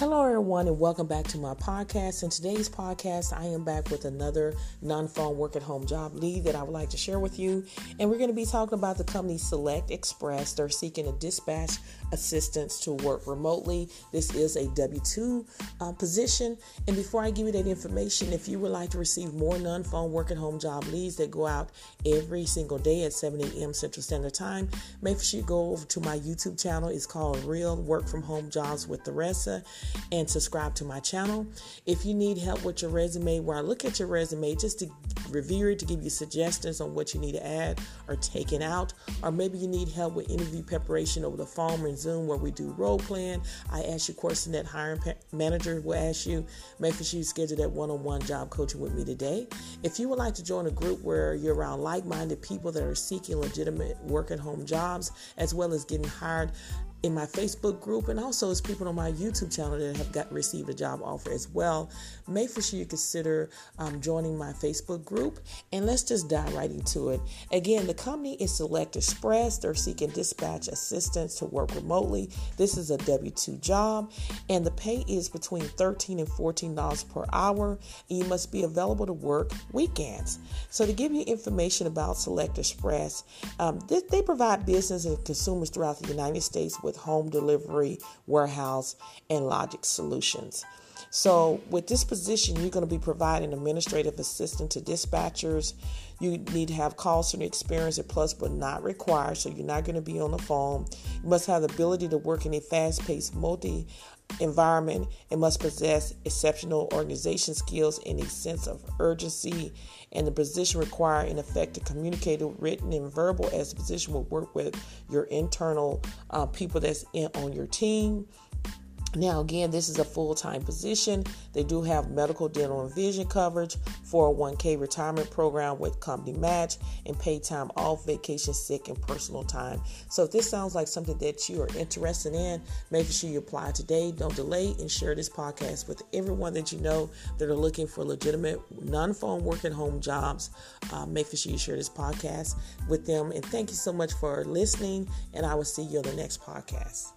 Hello, everyone, and welcome back to my podcast. In today's podcast, I am back with another non phone work at home job lead that I would like to share with you. And we're going to be talking about the company Select Express. They're seeking a dispatch assistance to work remotely. This is a W 2 uh, position. And before I give you that information, if you would like to receive more non phone work at home job leads that go out every single day at 7 a.m. Central Standard Time, make sure you go over to my YouTube channel. It's called Real Work from Home Jobs with Theresa and subscribe to my channel. If you need help with your resume, where I look at your resume just to review it, to give you suggestions on what you need to add or taking out, or maybe you need help with interview preparation over the phone or Zoom where we do role playing, I ask you questions that hiring manager will ask you. Make sure you schedule that one-on-one job coaching with me today. If you would like to join a group where you're around like-minded people that are seeking legitimate work at home jobs as well as getting hired in my Facebook group and also as people on my YouTube channel that have got received a job offer as well. Make sure you consider um, joining my Facebook group and let's just dive right into it. Again, the company is Select Express. They're seeking dispatch assistance to work remotely. This is a W 2 job and the pay is between 13 and $14 per hour. You must be available to work weekends. So, to give you information about Select Express, um, they, they provide business and consumers throughout the United States with with home delivery, warehouse, and logic solutions. So, with this position, you're going to be providing administrative assistance to dispatchers. You need to have call center experience at plus, but not required. So, you're not going to be on the phone. You must have the ability to work in a fast paced, multi environment and must possess exceptional organization skills and a sense of urgency. And the position require in effect to communicate written and verbal as the position will work with your internal uh, people that's in, on your team now, again, this is a full time position. They do have medical, dental, and vision coverage, 401k retirement program with company match, and paid time off, vacation, sick, and personal time. So, if this sounds like something that you are interested in, make sure you apply today. Don't delay and share this podcast with everyone that you know that are looking for legitimate non phone work at home jobs. Uh, make sure you share this podcast with them. And thank you so much for listening, and I will see you on the next podcast.